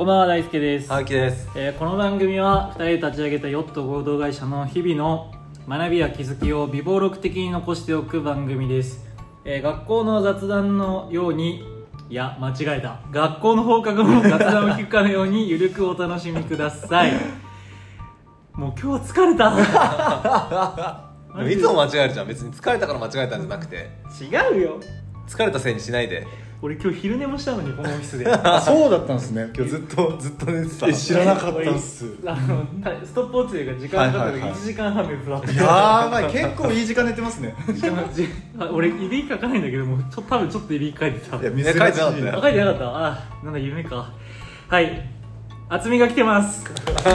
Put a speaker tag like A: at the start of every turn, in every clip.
A: こんばんは大輔です、
B: 青木です。
A: えーこの番組は2人で立ち上げたヨット合同会社の日々の学びや気づきを微暴録的に残しておく番組です、えー学校の雑談のようにいや間違えた。学校の放課後の 雑談を聞くかのようにゆるくお楽しみください。もう今日は疲れた。
B: でもいつも間違えるじゃん。別に疲れたから間違えたんじゃなくて。
A: 違うよ。
B: 疲れたせいにしないで
A: 俺今日昼寝もしたのにこのオフィスで。
C: あ そうだったんですね。今日ずっとずっと寝てた。知らなかったっす。
A: あのたストップウォッチというか時間かかった時
C: はいはいはい。
A: 1時間半でフラット。
C: やばい結構いい時間寝てますね。
A: しかもじあ俺いびきかかないんだけどもうちょ多分ちょっといびきかいてた。
C: いや
A: あ
C: 珍し
B: ね書いてなかったよ。
A: 書いてなかった。あなんだ夢か。はい厚みが来てます。
C: よ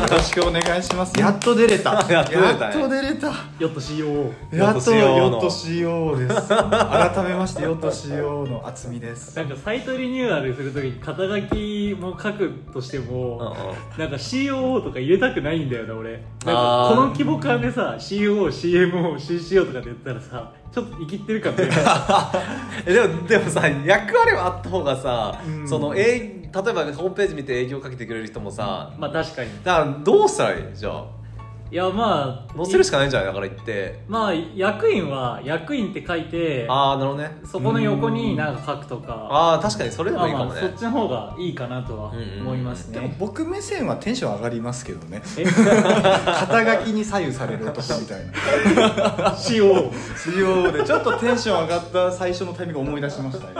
C: ろしくお願いします。やっと出れた。
B: やっと出れたね。
C: やっと出れた。
A: ヨット COO
C: やっと
B: ヨ
C: ヨ
B: ット
C: CO です。改めましてヨット CO の厚みです。
A: なんかサイトリニューアルするときに肩書きも書くとしても、なんか COO とか入れたくないんだよな俺。なんかこの規模感でさ COO、CMO、CCO とかで言ったらさちょっと生きってるかって
B: えでもでもさ役割はあった方がさ、
C: うん。
B: その営例えばホームページ見て営業かけてくれる人もさ、
A: まあ確かに。
B: だからどうしたらいい？じゃあ。
A: いやまあ
B: 載せるしかないんじゃないだから言って。
A: まあ役員は役員って書いて
B: ああなるほどね。
A: そこの横になんか書くとか。
B: ああ確かにそれでもいいかもね、
A: まあまあそっちの方がいいかなとは思います
C: でも
A: ね、
C: 僕目線はテンション上がりますけどね。
A: え？
C: 肩書きに左右される男みたいな。
A: CO
C: CO でちょっとテンション上がった最初のタイミング思い出しましたよ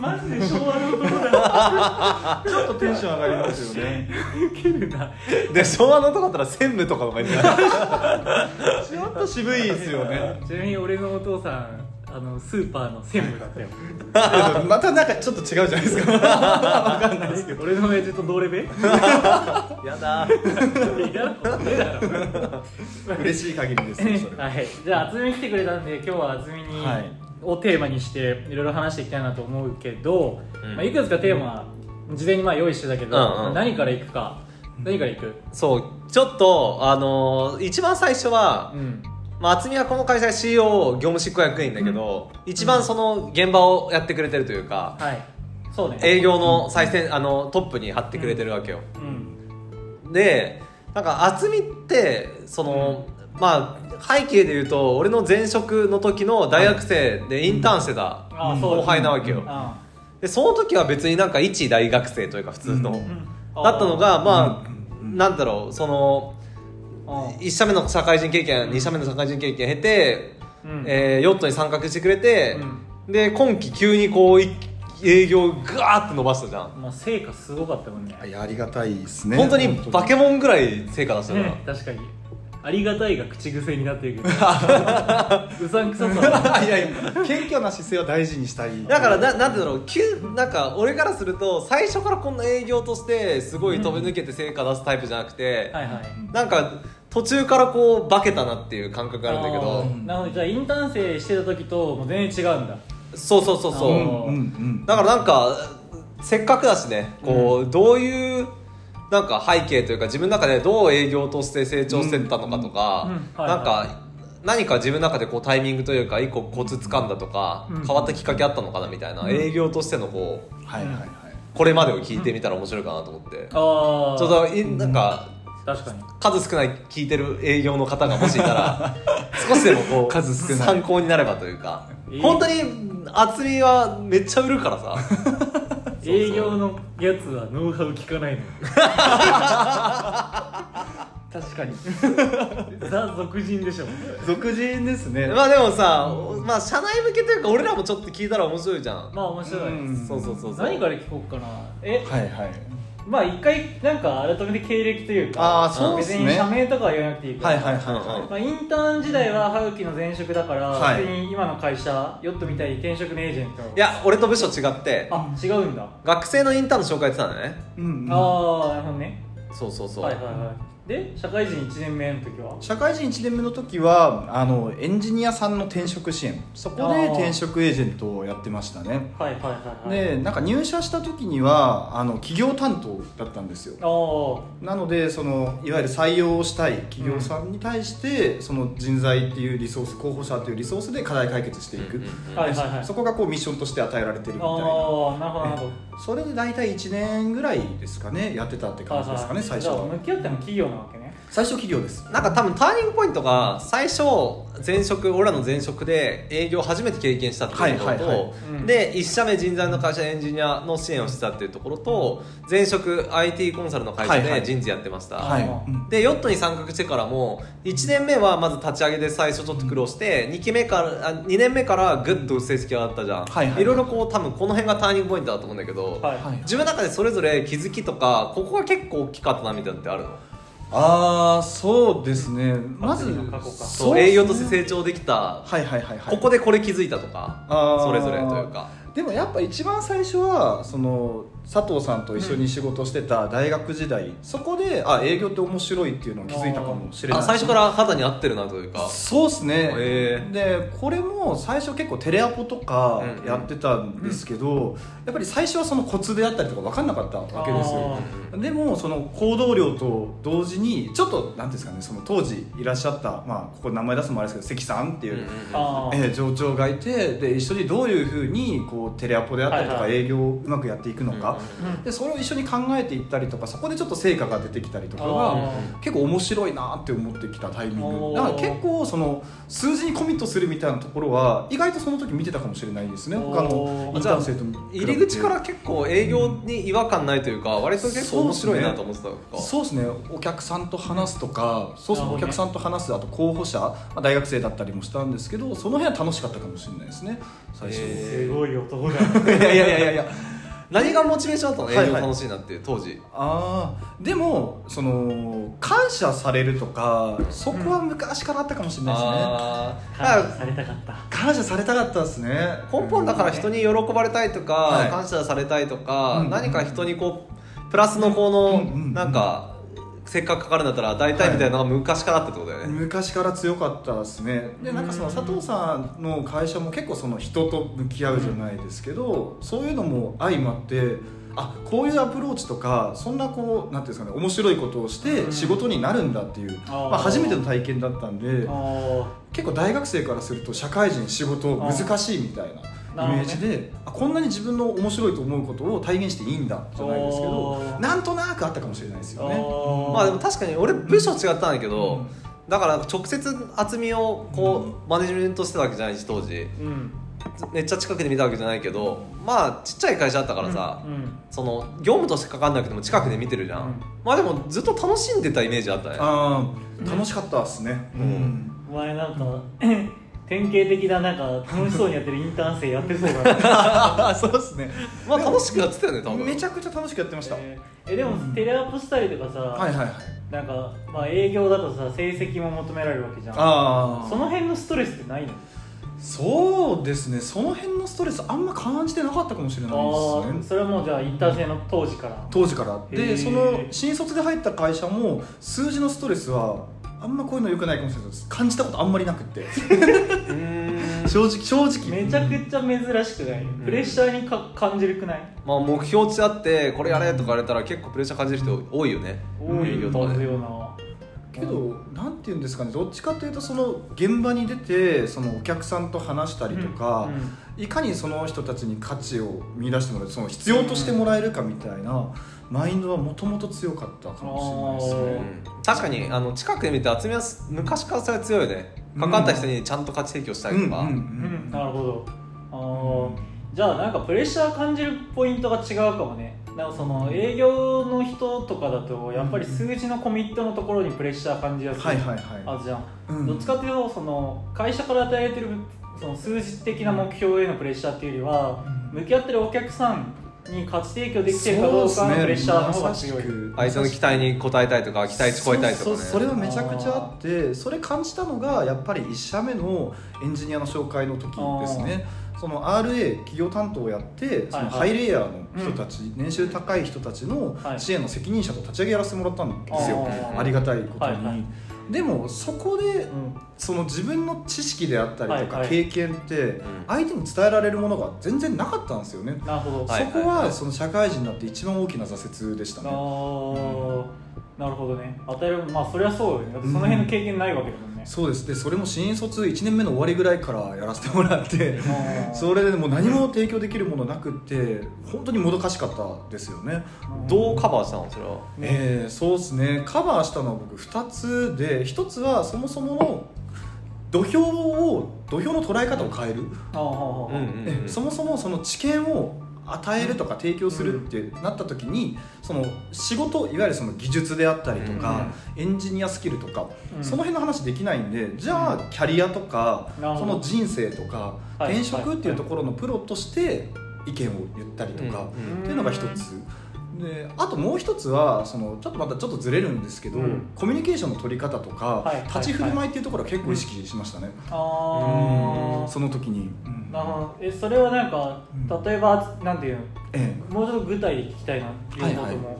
A: マジで昭和の男だ
C: ちょっとテンション上がりますよね。
A: ウケるな
B: で昭和の男だったら専務とかの方がいいんじゃな。い
C: ちょっと渋いですよね。
A: ちなみに俺のお父さんあのスーパーの専務だったよ。
C: またなんかちょっと違うじゃないですか。わかんないですけど。
A: 俺の親父と同レベ？ル
B: やだ
A: いやだろねえだ。ろ
C: 嬉しい限りですよそれ。は
A: はい、じゃあ渥美来てくれたんで今日は渥美に、
C: はい
A: をテーマにしていろいろ話していきたいなと思うけど、
B: うん。
A: まあ、いくつかテーマ事前にまあ用意してたけど、
B: うんうん。
A: 何からいくか。何からいく？
B: そう。ちょっとあのー一番最初は、
A: うん。
B: まあ、渥美はこの会社 CEO 業務執行役員だけど、一番その現場をやってくれてるというか、
A: はい。そうね。
B: 営業の最先あのトップに張ってくれてるわけよ、
A: うん。
B: でなんか渥美ってその、まあ背景で言うと俺の前職の時の大学生でインターンしてた
A: あそう
B: 後輩なわけよ、
A: あ
B: でその時は別になんか一大学生というか普通の、
C: うん。
A: うん
B: だったのがまあ、
C: うん。
B: なんだろうその
A: あ
B: 1社目の社会人経験2社目の社会人経験経て、
A: うん。
B: えーヨットに参画してくれて、
A: う
B: で今期急にこうい営業ガーって伸ばしたじゃん、
A: まあ成果すごかったもんね。
C: いやありがたいですね。
B: 本当に。バケモンぐらい成果出したから、
A: ね確かにありがたいが口癖になってるけどうさんくささ。は
C: いやいや謙虚な姿勢は大事にしたい。
B: だからななんてだろう。急なんか俺からすると最初からこんな営業としてすごい飛び抜けて成果出すタイプじゃなくて、
A: はいはい。
B: なんか途中からこう化けたなっていう感覚があるんだけ
A: あ
B: ど
A: ーなるほど。じゃあインターン生してた時ともう全然違うんだ。
B: そうそうそうそう、
A: あー
C: うんうんうん。
B: だからなんかせっかくだしねこう、どういうなんか背景というか自分の中でどう営業として成長してったのかとか、なんか何か自分の中でこうタイミングというか一個コツ掴んだとか、
A: うん
B: 変わったきっかけあったのかなみたいな、
A: うん。
B: 営業としてのこう
C: はいはいはい。
B: これまでを聞いてみたら面白いかなと思って、
A: ああ
B: ちょうどいなんか
A: 確かに。
B: 数少ない聞いてる営業の方がもしいたら 少しでもこう
C: 数少ない。
B: 参考になればというか、本当に厚みはめっちゃ売るからさ
A: 営業のやつはノウハウ聞かないのよ。確かに。ザ俗人でしょ。
C: 俗人ですね。
B: まあでもさ、まあ社内向けというか俺らもちょっと聞いたら面白いじゃん、
A: まあ面白い、
C: うん。
B: そうそうそうそう。
A: 何から聞こうかな。え？
C: はいはい
A: まあ一回なんか改めて経歴というか
C: あーそうっすね。
A: 別に社名とかは言わなくていいから、
C: はいはい
A: まあ、インターン時代は葉月の前職だから、
C: はい。
A: 別に今の会社ヨットみたいに転職のエージェント。
B: いや俺と部署違って。
A: あ違うんだ、
B: 学生のインターンの紹介やってたんだね。
C: いうんうん。
A: ああなるほどね。
B: そうそうそう、
A: はいはいはいで社会人1年目の時は？
C: 社会人1年目の時はあのエンジニアさんの転職支援。そこで転職エージェントをやってましたね。
A: はいはいはいはい。
C: でなんか入社した時にはあの企業担当だったんですよ。
A: あ
C: なのでそのいわゆる採用をしたい企業さんに対して、その人材っていうリソース候補者というリソースで課題解決していく、
A: あはいはいはい。
C: そこがこうミッションとして与えられてるみたいな。
A: ああなるほどなるほど
C: それで大体1年ぐらいですかねやってたって感じですかね最初は。
A: 向き合っての企業なわけね
C: 最初企業です。
B: なんか多分ターニングポイントが最初前職俺らの前職で営業初めて経験したっていうところと、
C: はいはい
B: で1社目人材の会社エンジニアの支援をしてたっていうところと前職 IT コンサルの会社
C: はいはい。
B: で人事やってました、
C: はい、
A: あ
C: うん。
B: でヨットに参画してからも1年目はまず立ち上げで最初ちょっと苦労して2期目からあ2年目からグッと成績が上がったじゃん、
C: はいはい
B: ろいろこう多分この辺がターニングポイントだと思うんだけど、
A: はい
C: はい。
B: 自分の中でそれぞれ気づきとかここが結構大きかったなみたいなのってあるの？
C: ああそうですね。まず
B: そう
C: ですね。
B: 営業として成長できた、
C: はいはいはいはい。
B: ここでこれ気づいたとかそれぞれというか。
C: でもやっぱ一番最初はその佐藤さんと一緒に仕事してた大学時代、そこであ営業って面白いっていうのを気づいたかもしれない
B: あ最初から肌に合ってるなというか。
C: そうですね、でこれも最初結構テレアポとか
B: うんうん。
C: やってたんですけど、やっぱり最初はそのコツであったりとか分かんなかったわけですよ。でもその行動量と同時にちょっとなんていうんですかねその当時いらっしゃったまあここ名前出すのもあれですけど関さんっていう、
A: あー。
C: えー上長がいてで一緒にどういうふうにこうテレアポであったりとか営業をうまくやっていくのか、
A: うん
C: でそれを一緒に考えていったりとかそこでちょっと成果が出てきたりとかが
A: あ
C: 結構面白いなって思ってきたタイミング。だから結構その数字にコミットするみたいなところは意外とその時見てたかもしれないですね。他のインターン生と
B: 入り口から結構営業に違和感ないというか割と結構面白いなと思ってたのか。
C: そうですね。お客さんと話すとかそうお客さんと話すあと候補者、まあ、大学生だったりもしたんですけどその辺は楽しかったかもしれないですね。最初、
B: へ
A: すごい男だ
C: いやいやいやいやいや
B: 何がモチベーションだったの？
C: はい
B: 営業楽しいなっていう当時。
C: ああでもその感謝されるとかそこは昔からあったかもしれないですね、
B: あー。
A: 感謝されたかった。
C: 感謝されたかったですね。
B: 根本だから人に喜ばれたいとか、
C: はい。
B: 感謝されたいとか、
C: うん。
B: 何か人にこうプラスのこの、
C: うん。うん。
B: なんかせっかくかかるんだったら大体みたいなのが昔からあってことだよね、
C: 昔から強かったですね。でなんかその佐藤さんの会社も結構その人と向き合うじゃないですけど、そういうのも相まってあこういうアプローチとかそんなこうなんていうんですかね面白いことをして仕事になるんだっていう、
A: あー。
C: まあ、初めての体験だったんで
A: あ
C: 結構大学生からすると社会人仕事難しいみたいなイメージであこんなに自分の面白いと思うことを体現していいんだじゃないですけどなんとなくあったかもしれないです
A: ー。
C: よね。
B: まあでも確かに俺部署違ったんだけど、
C: うん
B: だから直接厚みをこうマネジメントしてたわけじゃないし当時。
A: うん。
B: めっちゃ近くで見たわけじゃないけどまあちっちゃい会社だったからさ、
A: うん。
B: その業務としてかかんなくても近くで見てるじゃん、
A: うん。
B: まあでもずっと楽しんでたイメージあったね
C: 楽しかったですね。
B: うん。
A: お前なんか典型的ななんか楽しそうにやってるインターン生やってそうだな
C: そうですね。
B: まあ楽しくやってたよね多分
C: めちゃくちゃ楽しくやってました。
A: えーえでもテレアポしたりとかさ、
C: はいはいはい。
A: なんか、まあ、営業だとさ成績も求められるわけじゃん
C: あ
A: その辺のストレスってないの？
C: そうですね。その辺のストレスあんま感じてなかったかもしれない
A: あ
C: ですね。
A: あそれはもうじゃあインターン生の当時から
C: 当時からでその新卒で入った会社も数字のストレスはあんまこういうの良くないかもしれないです。感じたことあんまりなくって。
B: うん。
C: 正直正直。
A: めちゃくちゃ珍しくない、プレッシャーにか感じるくない？
B: まあ目標値あってこれやれとか言われたら結構プレッシャー感じる人多いよね。
A: 多いよな。
C: けどなんて言うんですかねどっちかというとその現場に出てそのお客さんと話したりとか、
A: うんうん
C: いかにその人たちに価値を見出してもらえるその必要としてもらえるかみたいなマインドはもともと強かったかもしれないですね。
B: 確かにあの近くで見て厚みは昔からそれは強いよね。関わった人にちゃんと価値提供したりとか、
C: うんうん
A: うんなるほど。あー。じゃあなんかプレッシャー感じるポイントが違うかもね。なんかその営業の人とかだとやっぱり数字のコミットのところにプレッシャー感じやすい
C: はいはいはい。
A: はずじゃん、
C: うん。
A: どっちかっていうとその会社から与えられてるその数字的な目標へのプレッシャーっていうよりは、向き合ってるお客さんに価値提供できてるかどうかのプレッシャーの方が強い、
B: 相手の期待に応えたいとか期待値超えたいとか。ね
C: それはめちゃくちゃあってそれ感じたのがやっぱり1社目のエンジニアの紹介の時ですね。その RA 企業担当をやってその
A: はいはい。
C: ハイレイヤーの人たち、年収高い人たちの
A: はい。
C: 支援の責任者と立ち上げやらせてもらったんですよ、
A: あー。
C: ありがたいことに、
A: はいはい
C: でもそこで
A: うん
C: その自分の知識であったりとか経験って相手に伝えられるものが全然なかったんですよね、
A: なるほど、
B: はい
C: そこはその社会人になって一番大きな挫折でした
A: あ
C: ね、
A: ーなるほどね。与えるまあそれはそうよね。だってその辺の経験ないわけだもんね、
C: そうです。でそれも新卒1年目の終わりぐらいからやらせてもらって
A: うん。
C: それでもう何も提供できるものなくって本当にもどかしかったですよね、
B: どうカバーしたのそれは？
C: えーそうですね。カバーしたのは僕2つで1つはそもそもの土俵を土俵の捉え方を変える、そもそもその知見を与えるとか提供するってなった時に、その仕事いわゆるその技術であったりとか、エンジニアスキルとか、
A: うん。
C: その辺の話できないんでじゃあキャリアとか、その人生とか、
A: はい。
C: 転職っていうところのプロとして意見を言ったりとか、
B: うん。
C: っていうのが一つ。であともう一つはそのちょっとまたちょっとずれるんですけど、
A: うん。
C: コミュニケーションの取り方とか、
A: はい
C: 立ち振る舞いっていうところは結構意識しましたね、
A: あー。
C: その時に、うん。
A: なるほど。えそれはなんか
C: うん。
A: 例えばなんていうの？
C: ええ。
A: もうちょっと具体で聞きたいな両方とも、
C: はいはい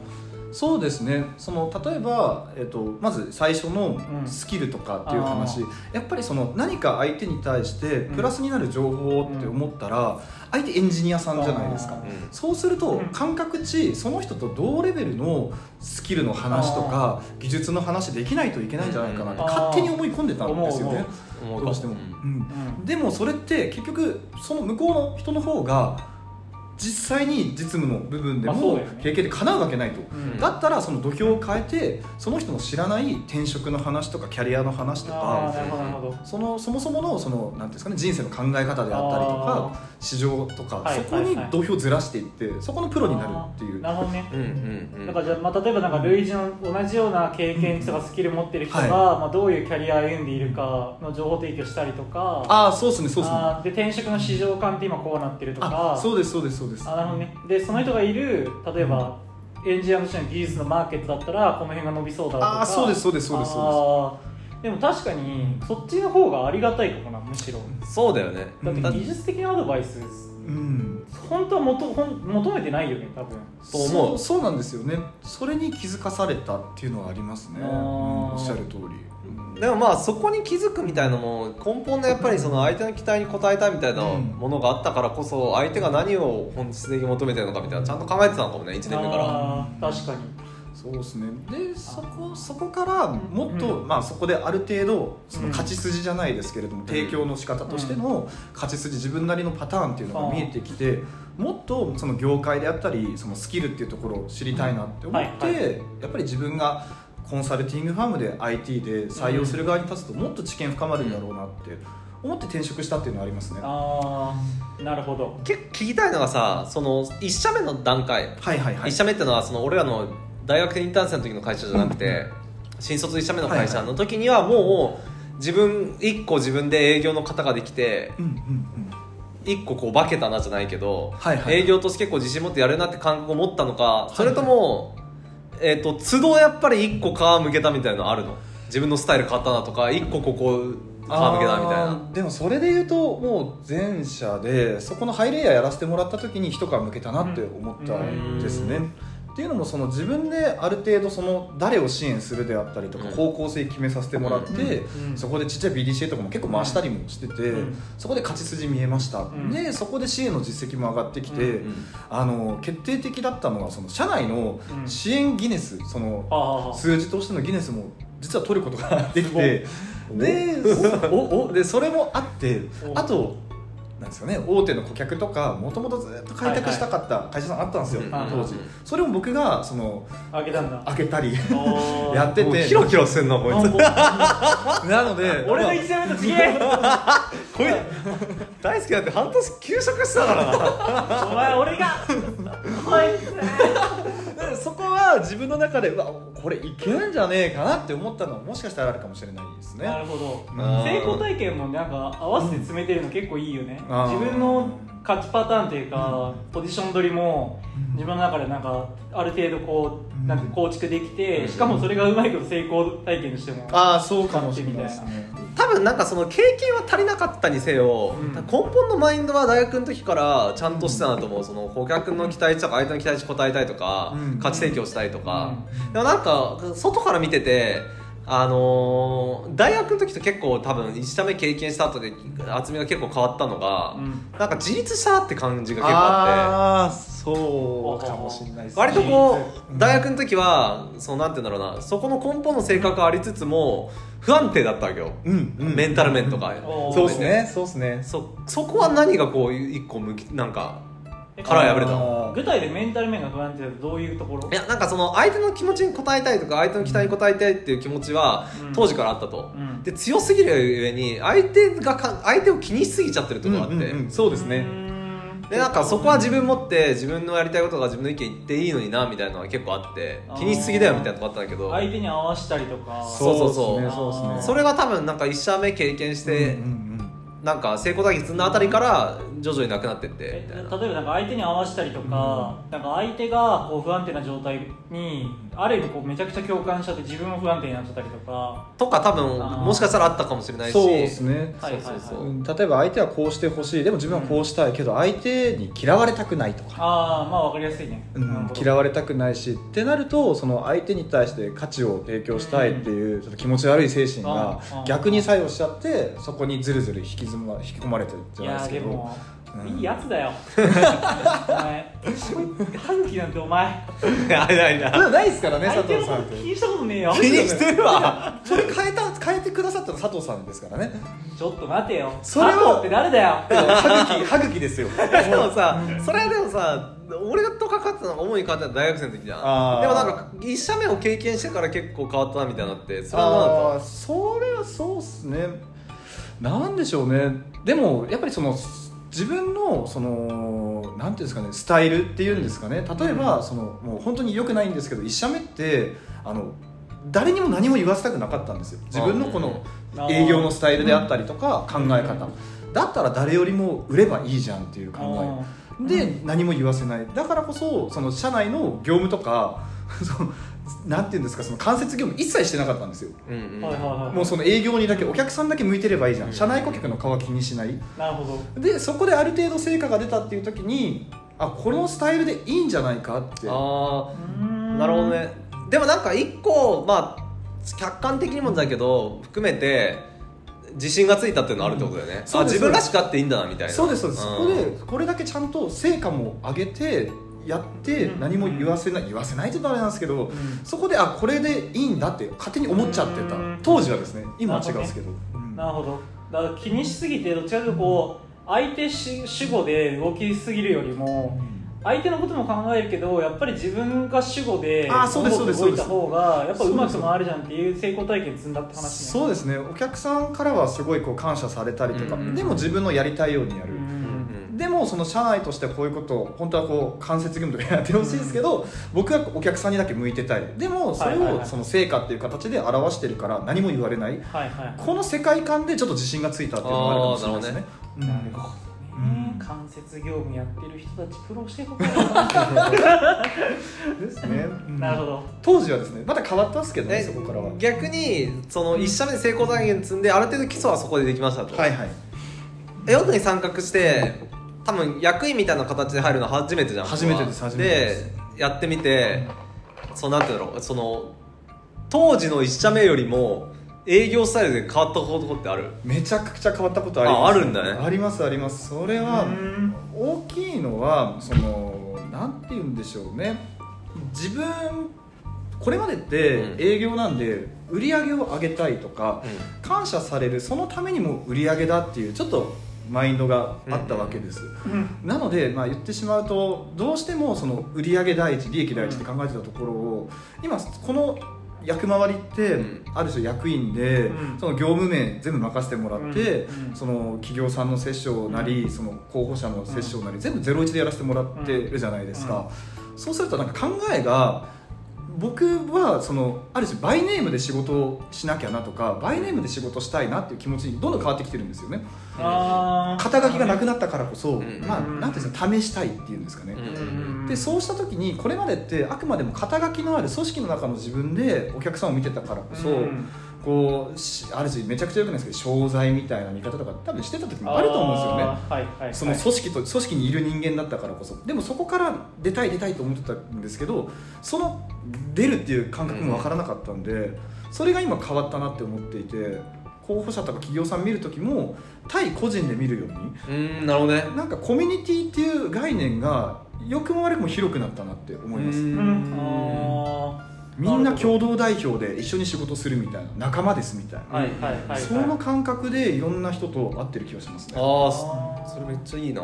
C: そうですね。その例えば、えっと、まず最初の
A: うん。
C: スキルとかっていう話、
A: あ
C: やっぱりその何か相手に対して
A: うん。
C: プラスになる情報って思ったら、相手エンジニアさんじゃないですか。そうすると
A: うん。
C: 感覚値その人と同レベルのスキルの話とか技術の話できないといけないんじゃないかなって
A: うん。
C: 勝手に思い込んでたんですよね。どうしても、
B: うん
C: うん。
A: うん。
C: でもそれって結局その向こうの人の方が実際に実務の部分でも経験で叶うわけないと、
A: うん。
C: だったらその土俵を変えてその人の知らない転職の話とかキャリアの話とかそのそもそものそのなんていうんですかね人生の考え方であったりとか市場とか、
A: はい
C: そこに土俵をずらしていってそこのプロになるっていう。
A: なるほどね。
B: うんうんうん。
A: だからじゃあ、まあ、例えばなんか類似の同じような経験とかスキル持ってる人が、
C: はい。
A: まあ、どういうキャリアを歩んでいるかの情報提供したりとか
C: ああそうですねそうですね。
A: で転職の市場感って今こうなってるとか
C: あそうですそうですそうです。
A: あなるほどね。でその人がいる例えば、エンジニアとしての技術のマーケットだったらこの辺が伸びそうだとか。
C: あーそうですそうですそうですそう
A: あーでも確かにそっちの方がありがたいかもなむしろ。
B: そうだよね。
A: だって
B: だ
A: 技術的なアドバイス。
C: うん。
A: 本当はもとほん求めてないよね多分。
B: そう思う。
C: そうそうなんですよね。それに気づかされたっていうのはありますね、うんおっしゃる通り、
B: でもまあそこに気づくみたいなのも根本のやっぱりその相手の期待に応えたいみたいなものがあったからこそ相手が何を本質的に求めてるのかみたいなのちゃんと考えてたのかもね1年目から。
A: 確かに
C: そうですね。でそこそこからもっと、まあ、そこである程度その勝ち筋じゃないですけれども、提供の仕方としての勝ち筋自分なりのパターンっていうのが見えてきてもっとその業界であったりそのスキルっていうところを知りたいなって思って、
A: はいは
C: やっぱり自分がコンサルティングファームで IT で採用する側に立つともっと知見深まるんだろうなって思って転職したっていうのはありますね。
A: ああなるほど。
B: 結構聞きたいのがさその1社目の段階。
C: はいはいはい。
B: 1社目ってのはその俺らの大学生インターン生の時の会社じゃなくて新卒1社目の会社の時にはもう自分1個自分で営業の方ができて
C: うんうんうん。
B: 1個こう化けたなじゃないけど、
C: はいはい。
B: 営業として結構自信持ってやれるなって感覚を持ったのかそれとも、えー、と都度やっぱり1個皮向けたみたいなのあるの？自分のスタイル変わったなとか1個ここ皮向けたみたいな。
C: でもそれで言うともう前者でそこのハイレイヤーやらせてもらった時に一皮向けたなって思ったんですね、っていうのもその自分である程度その誰を支援するであったりとか
B: うん。
C: 方向性決めさせてもらって、
A: うん。
C: そこでちっちゃい BDCA とかも結構回したりもしてて、
A: うん。
C: そこで勝ち筋見えました、
A: ん。
C: でそこで支援の実績も上がってきて、
A: う
C: あの決定的だったのはその社内の
A: うん。
C: 支援ギネスその数字としてのギネスも実は取ることができてでおおでそれもあって
A: お
C: あとなんですよね。大手の顧客とかもともとずっと開拓したかった会社さんあったんですよ、
B: うん
C: 当時
B: うん。
C: それを僕がその
A: あげたんだ。
C: 開けたり やってて。
B: もうキロキロしてんなこいつ。
C: なので
A: 俺の
C: まあ
A: 1年目と違え
B: こい大好きだって半年休職してたからな。
A: お前俺が。こいつ
C: でそこは自分の中でうわこれいけるんじゃねえかなって思ったのはもしかしたらあるかもしれないですね。
A: なるほど。
C: うん。
A: 成功体験もなんか合わせて詰めてるの結構いいよね。自分の勝ちパターンというか、ポジション取りも自分の中でなんかある程度こうなんか構築できて、しかもそれがうまいこと成功体験としても
C: ああそうかもしれない。ですね
B: 多分なんかその経験は足りなかったにせよ、
A: うん。
B: 根本のマインドは大学の時からちゃんとしてたなと思う。その顧客の期待値とか相手の期待値応えたいとか、
C: うん。
B: 価値提供したいとか、でもなんか外から見ててあのー大学の時と結構多分1社目経験した後で厚みが結構変わったのが、
A: うん。
B: なんか自立したって感じが結構あって。
C: ああそうかもしれないですね。
B: 割とこ
C: う
B: 大学の時はそうなんて言うんだろうな。そこの根本の性格ありつつも不安定だったわけよ、
C: うんうん。
B: メンタル面とか、
C: そうですねそうですね。
B: そそこは何がこう一個向きなんか殻破れたの。
A: 具体でメンタル面が不安定だとどういうところ？
B: いやなんかその相手の気持ちに応えたいとか相手の期待に応えたいっていう気持ちは
A: うん。
B: 当時からあったと、
A: うん。
B: で強すぎる上に相手がか相手を気にしすぎちゃってるところがあって、
C: うんうんうんそうですね。
B: でなんかそこは自分持って自分のやりたいことが自分の意見言っていいのになみたいなのが結構あって気にしすぎだよみたいなとこあったんだけど。
A: 相手に合わしたりとか。
B: そうそうそう。
C: ですねそう。ですね
B: それが多分なんか1社目経験して、
C: うんうん
B: なんか成功体験積んだあたりから徐々になくなってって
A: え
B: みたいな。
A: 例えばなんか相手に合わしたりとか,、なんか相手がこう不安定な状態にある意味こうめちゃくちゃ共感しちゃって自分も不安定になっちゃったりとか。
B: とか多分もしかしたらあったかもしれないし。
C: そうですね。
A: はいはいはい。
B: そうそうそう。
C: うん。例えば相手はこうしてほしい。でも自分はこうしたいけど相手に嫌われたくないとか、
A: ああまあわかりやすいね、
C: うん嫌われたくないしってなるとその相手に対して価値を提供したいっていうちょっと気持ち悪い精神が
A: うん。
C: 逆に作用しちゃってそこにずるずる引きずま引き込まれてるじゃないですけど。
A: いいやつだよ。お前。歯茎なんてお前
B: あれない。な
C: ない。ですからね佐藤さんって
A: 気にしたことねえよ
B: 気にしてるわ
C: それ変えた変えてくださったの佐藤さんですからね
A: ちょっと待てよ
C: それを
A: 佐藤って誰だよ
C: 歯茎歯茎ですよ
B: でもさそれはでもさ俺と関わってたのが主に関わってたのは大学生の時じゃんでもなんか1社目を経験してから結構変わったなみたい。なのってそれは何
C: それはそうっすねなんでしょうね。でもやっぱりその自分のそのなんていうんですかねスタイルっていうんですかね。例えばそのもう本当に良くないんですけど一社目ってあの誰にも何も言わせたくなかったんですよ。自分のこの営業のスタイルであったりとか考え方。だったら誰よりも売ればいいじゃんっていう考え。で何も言わせない。だからこそその社内の業務とか なんていうんですかその間接業務一切してなかったんですよ。
B: たうんうん。
A: はいはいはい
C: もうその営業にだけお客さんだけ向いてればいいじゃん。社内顧客の顔は気にしない。
A: なるほど。
C: でそこである程度成果が出たっていう時にあこのスタイルでいいんじゃないかって。
B: ああなるほどね。でもなんか一個まあ客観的にもだけど含めて自信がついたっていうのはあるってことだよね、
C: そうです
B: あ自分らしくあっていいんだなみたいな。
C: そうですそうです、
B: ん。
C: そこでこれだけちゃんと成果も上げてやって
A: うん。
C: 何も言わせない言わせないって言うとあれなんですけど、
A: ん。
C: そこであこれでいいんだって勝手に思っちゃってた。
A: うん。
C: 当時はですね今は違うんですけど、うん。
A: なるほど。だから気にしすぎてどっちかというとこう相手主主語で動きすぎるよりも相手のことも考えるけどやっぱり自分が主語で動いた方がやっぱうまく回るじゃんっていう成功体験積んだって話ね。
C: そうですね。お客さんからはすごいこう感謝されたりとか、
B: うん。
C: でも自分のやりたいようにやる、
A: うん
B: うん
C: でもその社内としてこういうことを本当はこう間接業務とかやってほしいですけど、僕はお客さんにだけ向いてたいでもそれ
A: はいはいはい。
C: をその成果っていう形で表してるから何も言われない。
A: はいはい
C: この世界観でちょっと自信がついたっていうのがあるかもしれないですね。うん。
A: なるほどね。
C: うん。
A: 間接業務やってる人たちプロしてることだ
C: ですね、
A: なるほど。
C: 当時はですねまた変わったんですけどね
B: え
C: そこからは。
B: 逆にその1社目で成功体験積んである程度基礎はそこでできましたと、
C: はいはい。
B: えヨットに参画して多分役員みたいな形で入るの初めてじゃん。
C: 初めてです初めてです。
B: でやってみてそうなんていうんだろう。その当時の1社目よりも営業スタイルで変わったことってある？
C: めちゃくちゃ変わったことあります。
B: ああるんだね。
C: ありますあります。それは
A: うん。
C: 大きいのはそのなんて言うんでしょうね。自分これまでって
B: うん。
C: 営業なんで売り上げを上げたいとか、感謝されるそのためにも売り上げだっていうちょっとマインドがあったわけです、
A: うん。
C: なので、まあ、言ってしまうとどうしてもその売上第一利益第一って考えてたところを今この役回りって
B: うん。
C: ある種役員で、
A: うん。
C: その業務面全部任せてもらって、その企業さんの接種なり、その候補者の接種なり、全部ゼロ一でやらせてもらってるじゃないですか、そうするとなんか考えが僕はそのある種バイネームで仕事をしなきゃなとかバイネームで仕事したいなっていう気持ちにどんどん変わってきてるんですよね。肩書きがなくなったからこそ、
B: ん。
C: まあ
A: うん。
C: なんていうんですか試したいっていうんですかね、
B: うん。
C: でそうした時にこれまでってあくまでも肩書きのある組織の中の自分でお客さんを見てたからこそ、
A: うん。
C: こうしある種めちゃくちゃよくないですけど商材みたいな見方とか多分してた時もあると思うんですよね。
A: はいはい。
C: その組織と組織にいる人間だったからこそ。でもそこから出たい出たいと思ってたんですけどその出るっていう感覚も分からなかったんで、それが今変わったなって思っていて候補者とか企業さん見る時も対個人で見るように
B: うんなるほどね。
C: なんかコミュニティっていう概念が良くも悪くも広くなったなって思います。
B: うん。
A: うん。あ
C: みんな共同代表で一緒に仕事するみたいな仲間ですみたいな、
A: ーはいはいはいはい。
C: その感覚でいろんな人と会ってる気がしますね。
B: ああそそれめっちゃいいな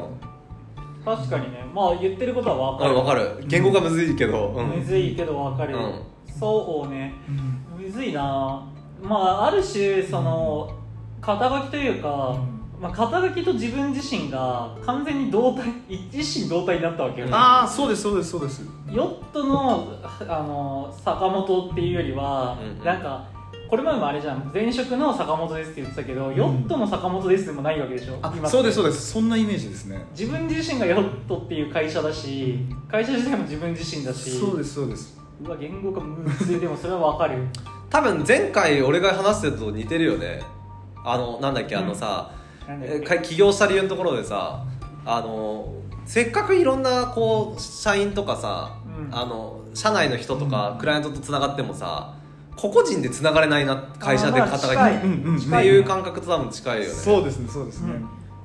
A: 確かにね。まあ言ってることは分かる。
B: あ分かる。言語がむずいけど、うん。
A: むずいけど分かる、
B: うん。
A: そうね。
C: うん。
A: むずいな。まあある種その肩書きというか、まあ、肩書きと自分自身が完全に同体一心同体になったわけよ、
C: ああそうですそうですそうです。
A: ヨットのあの坂本っていうよりは、
B: うん。
A: なんかこれまでもあれじゃん前職の坂本ですって言ってたけど、
C: ん。
A: ヨットの坂本ですでもないわけでしょ
C: あ
A: 今
C: そうですそう
A: で
C: です。そんなイメージですね。
A: 自分自身がヨットっていう会社だし会社自体も自分自身だし。
C: そうですそうです。
A: うわ言語がむずい。でもそれはわかる。
B: 多分前回俺が話してたと似てるよね。あのなんだっけあのさ、
A: なん
B: 起業した理由のところでさあのせっかくいろんなこう社員とかさ、
A: うん。
B: あの社内の人とか、
C: うん。
B: クライアントとつながってもさ個々人でつながれないな会社で肩書きっていう感覚と多分近いよね。
C: そうですねそうですね、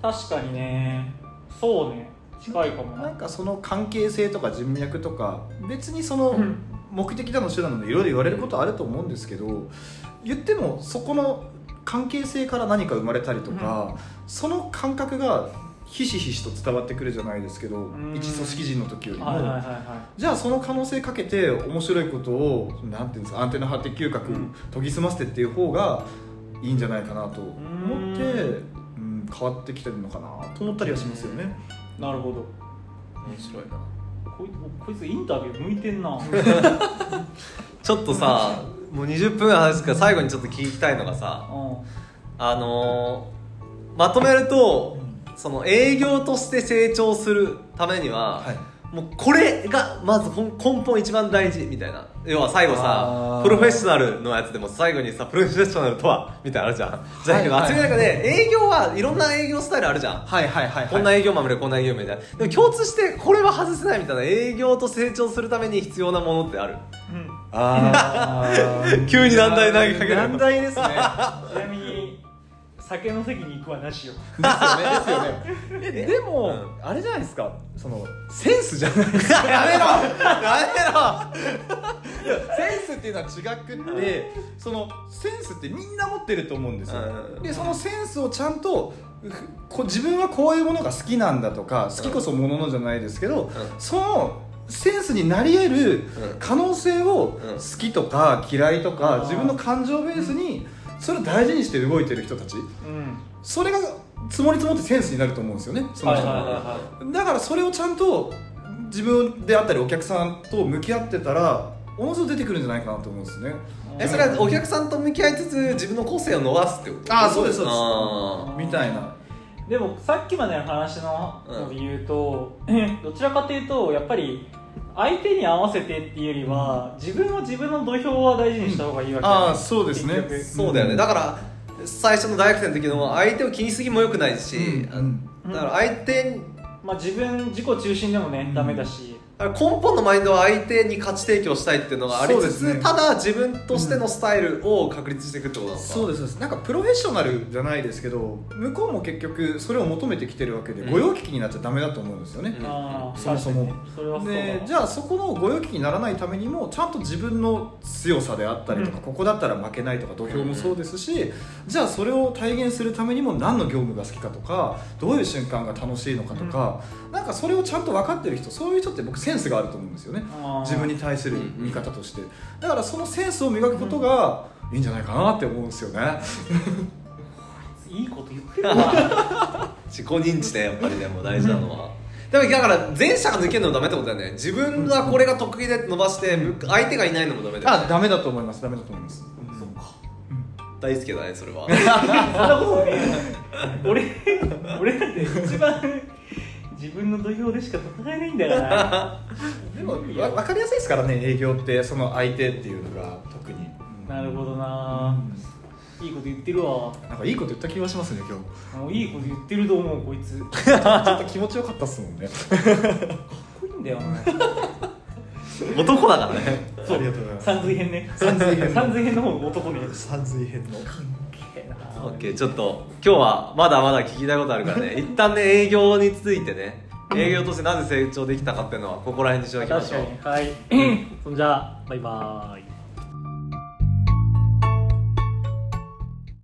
A: 確かにね。そうね。近いかもな。
C: なんかその関係性とか人脈とか別にその
A: うん。
C: 目的だの手段なのでいろいろ言われることはあると思うんですけど言ってもそこの関係性から何か生まれたりとか、その感覚がひしひしと伝わってくるじゃないですけど
A: ん。
C: 一組織人の時よりも、
A: はいはいはいは
C: じゃあその可能性かけて面白いことをなんていうんですかアンテナ張って嗅覚
A: うん。
C: 研ぎ澄ませてっていう方がいいんじゃないかなと。思って
A: う
C: うん変わってきてるのかなと。思ったりはしますよね。
A: いなるほど。
B: 面白いな。
A: こいこいつインタビュー向いてんな。
B: ちょっとさもう20分話すから最後にちょっと聞きたいのがさ
A: う
B: あのーまとめるとその営業として成長するためには、
C: はい。
B: もうこれがまず根本一番大事みたいな。要は最後
C: あ
B: さ
C: ー。
B: プロフェッショナルのやつでも最後にさプロフェッショナルとはみたいなのあるじゃん。じゃあ
C: はい。はい
B: 中で営業はいろんな営業スタイルあるじゃん。
C: はいはいはい
B: こんな営業マンでこんな営業マンみたいなでも共通してこれは外せないみたいな営業と成長するために必要なものってある。
A: んうん。
C: あー。
B: 急に難題投げかける。
C: 難題ですね。
A: ちなみに酒の席に行くはなしよ。
C: ですよね。ですよね。えでも、
B: う
C: あれじゃないですか。そのセンスじゃない。ですか
B: やめろ。や
C: センスっていうのは違くってそのセンスってみんな持ってると思うんですよ。
B: うん。
C: でそのセンスをちゃんとふこ自分はこういうものが好きなんだとか好きこそもののじゃないですけど、そのセンスになり得る
B: うん
C: 可能性を
B: うん
C: 好きとか嫌いとか自分の感情ベースにそれを大事にして動いてる人たち
A: うん。
C: それが積もり積もってセンスになると思うんですよねその人の
A: はいはいはいは
C: だからそれをちゃんと自分であったりお客さんと向き合ってたらおのずと出てくるんじゃないかなと思うんですね。
A: い
B: えそれはお客さんと向き合いつつ自分の個性を伸ばすってこと？
C: あーそうですそうです。
B: あ
C: みたいな。
A: でもさっきまでの話のので言うと、どちらかというとやっぱり相手に合わせてっていうよりは自分は自分の土俵は大事にした方がいいわけだよね
C: ああそうですね。
B: そうだよね。だから最初の大学生の時の相手を気にしすぎもよくないし、
C: うん。
A: うん。
B: だから相手に
A: まあ自分自己中心でもね、
C: うん
A: ダメだし
B: 根本のマインドは相手に価値提供したいっていうのがありつつ、
C: ね。
B: ただ自分としてのスタイルを確立していくってことなのか
C: そうですそうです。なんかプロフェッショナルじゃないですけど向こうも結局それを求めてきてるわけで、
B: うん。
C: 御用聞きになっちゃダメだと思うんですよね、
B: うん。
C: そもそも。
A: そ
C: でじゃあそこの御用聞きにならないためにもちゃんと自分の強さであったりとか、
A: うん。
C: ここだったら負けないとか土俵もそうですし、じゃあそれを体現するためにも何の業務が好きかとかどういう瞬間が楽しいのかとか、なんかそれをちゃんと分かってる人そういう人って僕センスがあると思うんですよね。自分に対する見方として。だからそのセンスを磨くことがいいんじゃないかなって思うんですよね、
A: いいこと言ってるわ。
B: 自己認知でやっぱりでも大事なのは、でもだから前者が抜けるのもダメってことだよね。自分はこれが得意で伸ばして相手がいないのもダメだよ、ね、
C: あダメだと思いますダメだと思います。
A: そっか。
B: 大好きだねそれは。
A: そんなことね俺俺だって一番自分の土俵でしか戦えないんだから。
C: でもわ分かりやすいですからね営業ってその相手っていうのが特に。
A: なるほどな、いいこと言ってるわ。
C: なんかいいこと言った気がしますね今日。
A: いいこと言ってると思うこいつ。か っ
C: ちょっと気持ちよかったっすもんね。
A: こいいんだよ
B: 男だからね。
A: そう。
C: ありがとうございます。
A: 三髄編ね。
C: 三髄編
A: 三髄編の方が男ね。
C: 三髄編の
A: けえな
B: オッケーちょっと今日はまだまだ聞きたいことあるからね。一旦ね営業についてね。営業としてなぜ成長できたかっていうのはここら辺にしておきましょう。
A: はい。そんじゃあバイバーイ